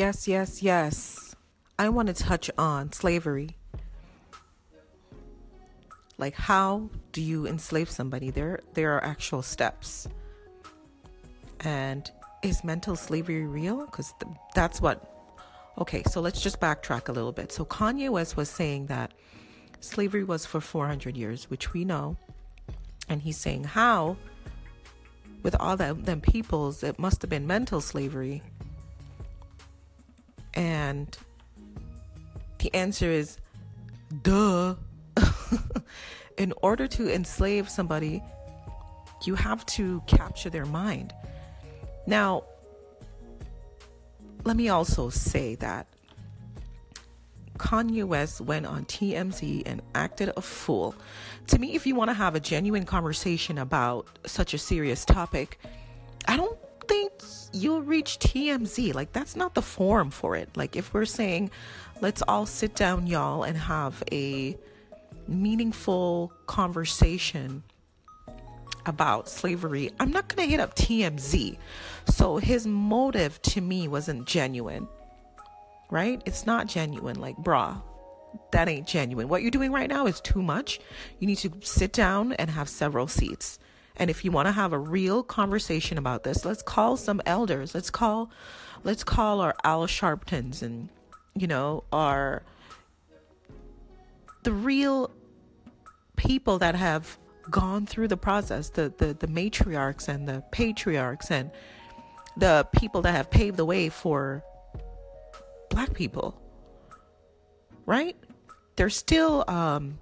Yes, yes, yes. I want to touch on slavery. Like how do you enslave somebody? There there are actual steps. And is mental slavery real? Cuz th- that's what Okay, so let's just backtrack a little bit. So Kanye West was saying that slavery was for 400 years, which we know. And he's saying how with all that them peoples it must have been mental slavery and the answer is duh. In order to enslave somebody, you have to capture their mind. Now, let me also say that Kanye West went on TMZ and acted a fool. To me, if you want to have a genuine conversation about such a serious topic, I don't think you'll reach TMZ. Like, that's not the forum for it. Like, if we're saying, let's all sit down, y'all, and have a meaningful conversation about slavery, I'm not going to hit up TMZ. So, his motive to me wasn't genuine, right? It's not genuine. Like, brah, that ain't genuine. What you're doing right now is too much. You need to sit down and have several seats. And if you want to have a real conversation about this, let's call some elders. Let's call let's call our Al Sharptons and you know, our the real people that have gone through the process, the, the, the matriarchs and the patriarchs and the people that have paved the way for black people. Right? There's still um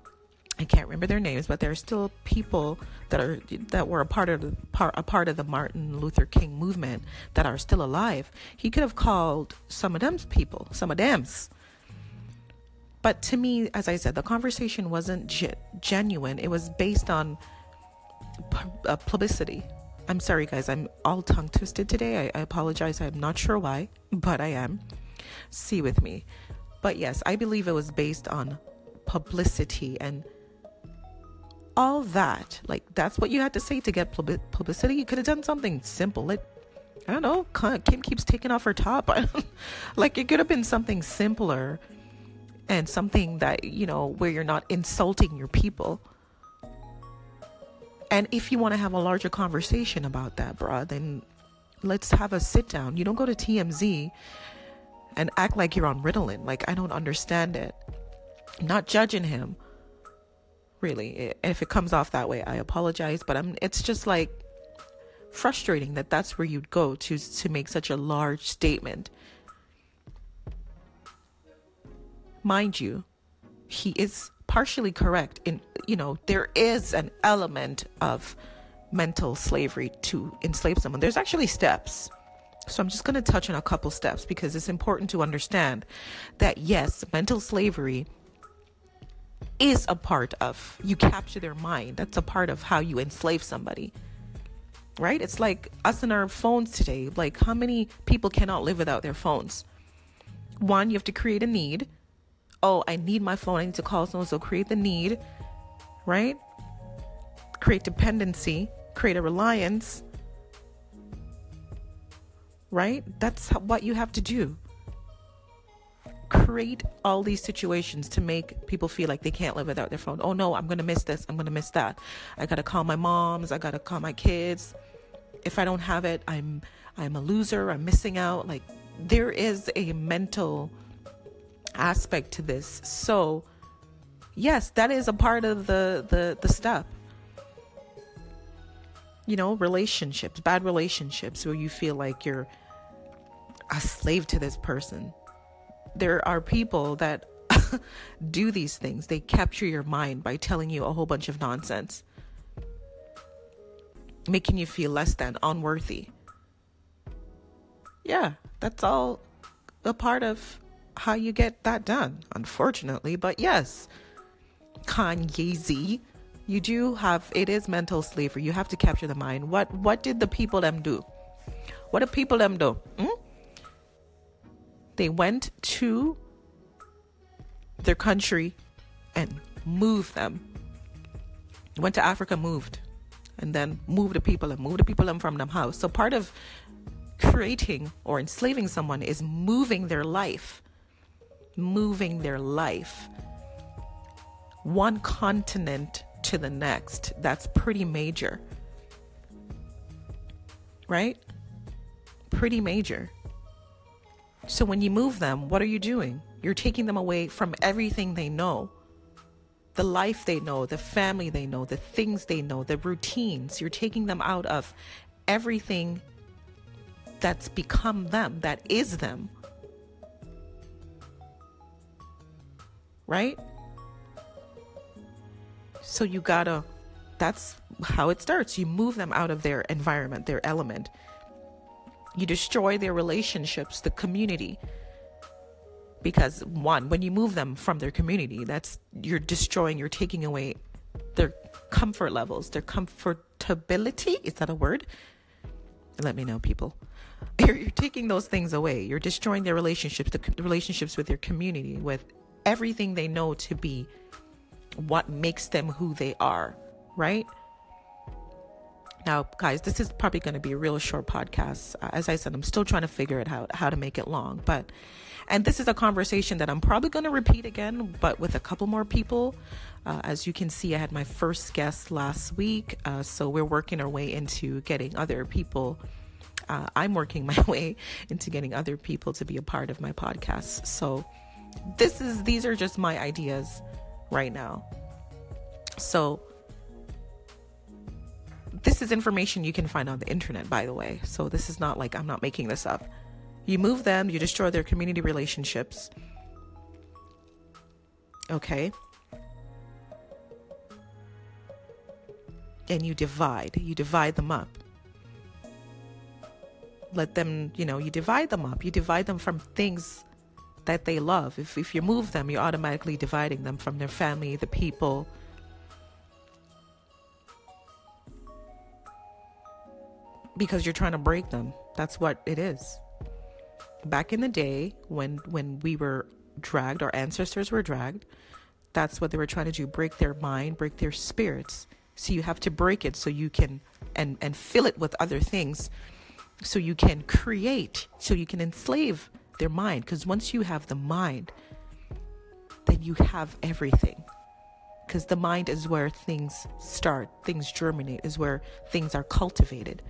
I can't remember their names, but there are still people that are that were a part of the a part of the Martin Luther King movement that are still alive. He could have called some of them's people, some of them's. But to me, as I said, the conversation wasn't ge- genuine. It was based on pu- uh, publicity. I'm sorry, guys. I'm all tongue twisted today. I, I apologize. I'm not sure why, but I am. See with me. But yes, I believe it was based on publicity and all that. Like that's what you had to say to get publicity. You could have done something simple. Like I don't know. Kim keeps taking off her top. like it could have been something simpler and something that you know where you're not insulting your people. And if you want to have a larger conversation about that, bruh, then let's have a sit down. You don't go to TMZ and act like you're on Ritalin. Like I don't understand it. Not judging him really if it comes off that way i apologize but i'm it's just like frustrating that that's where you'd go to to make such a large statement. Mind you he is partially correct in you know there is an element of mental slavery to enslave someone. There's actually steps. So i'm just going to touch on a couple steps because it's important to understand that yes mental slavery is a part of you capture their mind. That's a part of how you enslave somebody. Right? It's like us and our phones today. Like how many people cannot live without their phones? One, you have to create a need. Oh, I need my phone. I need to call someone. So create the need, right? Create dependency, create a reliance, right? That's what you have to do create all these situations to make people feel like they can't live without their phone. Oh no, I'm going to miss this. I'm going to miss that. I got to call my moms, I got to call my kids. If I don't have it, I'm I'm a loser, I'm missing out. Like there is a mental aspect to this. So, yes, that is a part of the the the step. You know, relationships, bad relationships where you feel like you're a slave to this person there are people that do these things. They capture your mind by telling you a whole bunch of nonsense, making you feel less than, unworthy. Yeah, that's all a part of how you get that done, unfortunately. But yes, Kanye Z, you do have it is mental slavery. You have to capture the mind. What what did the people them do? What did people them do? Hmm? They went to their country and moved them. Went to Africa, moved, and then moved the people and moved the people from them house. So part of creating or enslaving someone is moving their life, moving their life one continent to the next. That's pretty major. Right? Pretty major. So when you move them, what are you doing? You're taking them away from everything they know the life they know, the family they know, the things they know, the routines. You're taking them out of everything that's become them, that is them. Right? So you gotta, that's how it starts. You move them out of their environment, their element. You destroy their relationships, the community. Because one, when you move them from their community, that's you're destroying, you're taking away their comfort levels, their comfortability. Is that a word? Let me know, people. You're, you're taking those things away. You're destroying their relationships, the relationships with their community, with everything they know to be what makes them who they are, right? Now, guys, this is probably going to be a real short podcast. Uh, as I said, I'm still trying to figure it out how to make it long, but and this is a conversation that I'm probably going to repeat again, but with a couple more people. Uh, as you can see, I had my first guest last week, uh, so we're working our way into getting other people. Uh, I'm working my way into getting other people to be a part of my podcast. So this is these are just my ideas right now. So, this is information you can find on the internet, by the way. So, this is not like I'm not making this up. You move them, you destroy their community relationships. Okay. And you divide, you divide them up. Let them, you know, you divide them up. You divide them from things that they love. If, if you move them, you're automatically dividing them from their family, the people. Because you're trying to break them. That's what it is. Back in the day, when when we were dragged, our ancestors were dragged, that's what they were trying to do break their mind, break their spirits. So you have to break it so you can and and fill it with other things so you can create, so you can enslave their mind. Because once you have the mind, then you have everything. Because the mind is where things start, things germinate, is where things are cultivated.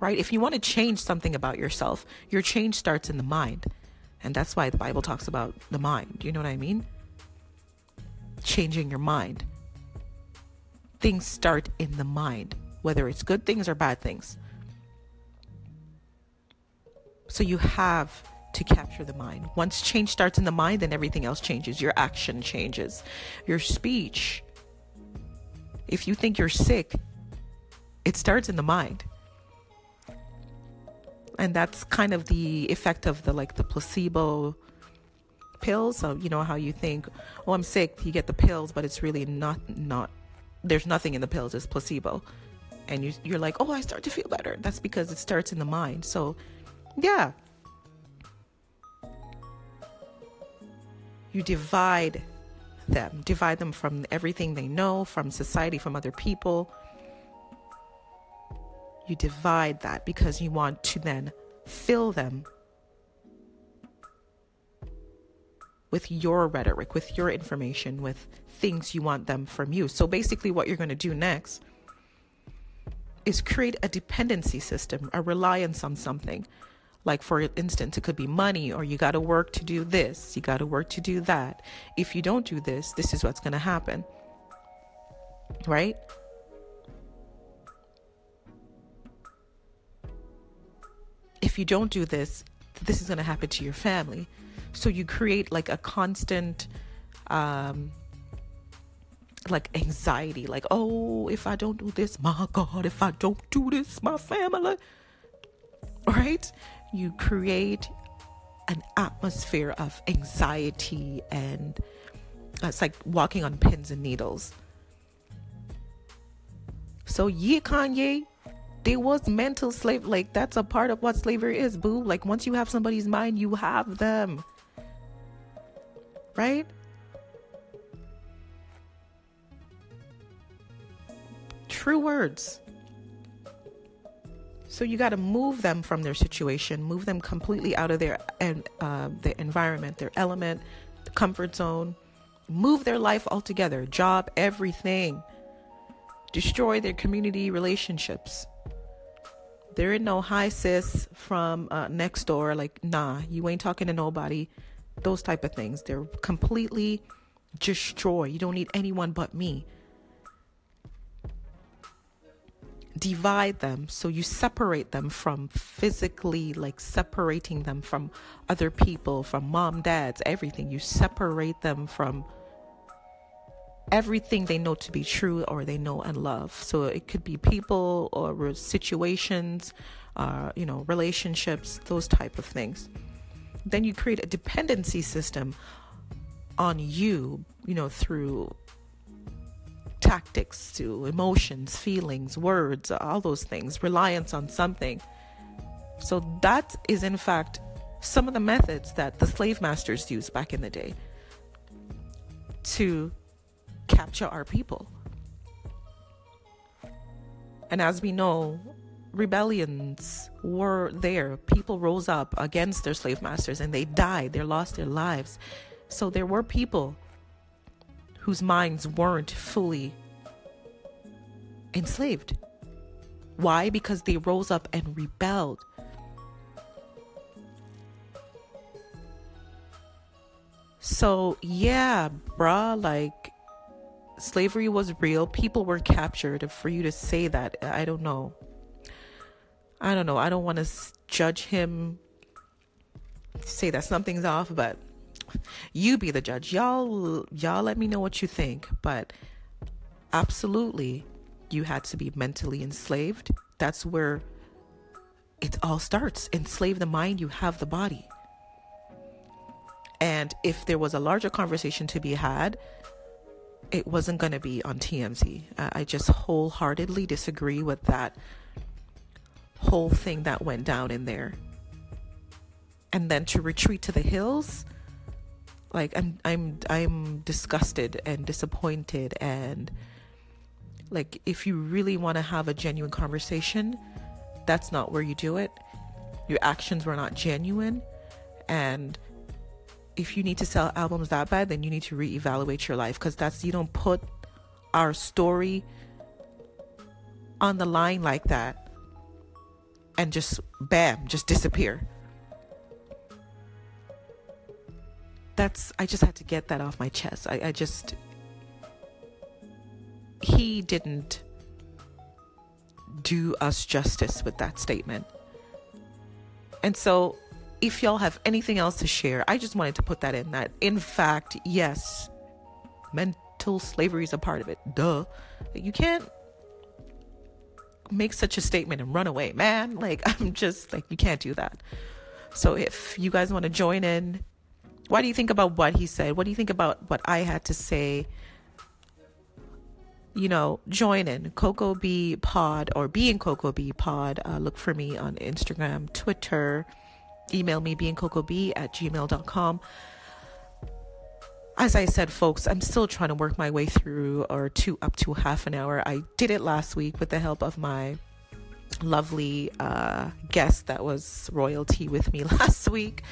Right? If you want to change something about yourself, your change starts in the mind. And that's why the Bible talks about the mind. You know what I mean? Changing your mind. Things start in the mind, whether it's good things or bad things. So you have to capture the mind. Once change starts in the mind, then everything else changes. Your action changes, your speech. If you think you're sick, it starts in the mind. And that's kind of the effect of the like the placebo pills. So you know how you think, "Oh, I'm sick." You get the pills, but it's really not not. There's nothing in the pills. It's placebo, and you you're like, "Oh, I start to feel better." That's because it starts in the mind. So yeah. You divide them, divide them from everything they know, from society, from other people. You divide that because you want to then fill them with your rhetoric, with your information, with things you want them from you. So basically, what you're going to do next is create a dependency system, a reliance on something. Like, for instance, it could be money, or you got to work to do this, you got to work to do that. If you don't do this, this is what's going to happen. Right? You don't do this, this is going to happen to your family. So you create like a constant, um, like anxiety, like, oh, if I don't do this, my God, if I don't do this, my family, right? you create an atmosphere of anxiety and it's like walking on pins and needles. So yeah, Kanye, there was mental slave. Like that's a part of what slavery is, boo. Like once you have somebody's mind, you have them. Right? True words. So you got to move them from their situation, move them completely out of their and uh, their environment, their element, the comfort zone, move their life altogether, job, everything. Destroy their community relationships. There ain't no high sis from uh, next door. Like, nah, you ain't talking to nobody. Those type of things. They're completely destroy. You don't need anyone but me. divide them so you separate them from physically like separating them from other people from mom dads everything you separate them from everything they know to be true or they know and love so it could be people or situations uh, you know relationships those type of things then you create a dependency system on you you know through tactics to emotions, feelings, words, all those things, reliance on something. So, that is in fact some of the methods that the slave masters used back in the day to capture our people. And as we know, rebellions were there. People rose up against their slave masters and they died, they lost their lives. So there were people whose minds weren't fully enslaved. Why? Because they rose up and rebelled. So, yeah, bruh, like slavery was real. People were captured. For you to say that, I don't know. I don't know. I don't want to judge him, say that something's off, but you be the judge. Y'all y'all let me know what you think, but absolutely you had to be mentally enslaved. That's where it all starts. Enslave the mind, you have the body. And if there was a larger conversation to be had, it wasn't going to be on TMZ. I just wholeheartedly disagree with that whole thing that went down in there. And then to retreat to the hills, like i'm i'm i'm disgusted and disappointed and like if you really want to have a genuine conversation that's not where you do it your actions were not genuine and if you need to sell albums that bad then you need to reevaluate your life because that's you don't put our story on the line like that and just bam just disappear that's I just had to get that off my chest. I, I just he didn't do us justice with that statement. And so if y'all have anything else to share, I just wanted to put that in that in fact, yes, mental slavery is a part of it. Duh. You can't make such a statement and run away, man. Like I'm just like you can't do that. So if you guys want to join in what do you think about what he said? What do you think about what I had to say? You know, join in Coco B Pod or being Coco B Pod. Uh, look for me on Instagram, Twitter. Email me being Coco B at gmail.com. As I said, folks, I'm still trying to work my way through or to up to half an hour. I did it last week with the help of my lovely uh, guest that was royalty with me last week.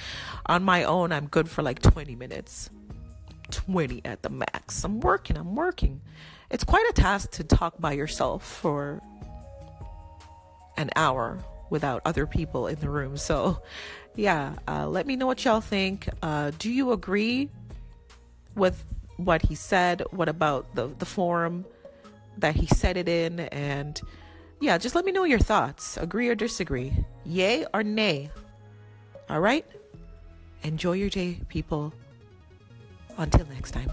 On my own, I'm good for like 20 minutes. 20 at the max. I'm working, I'm working. It's quite a task to talk by yourself for an hour without other people in the room. So, yeah, uh, let me know what y'all think. Uh, do you agree with what he said? What about the, the forum that he said it in? And yeah, just let me know your thoughts. Agree or disagree? Yay or nay? All right? Enjoy your day, people. Until next time.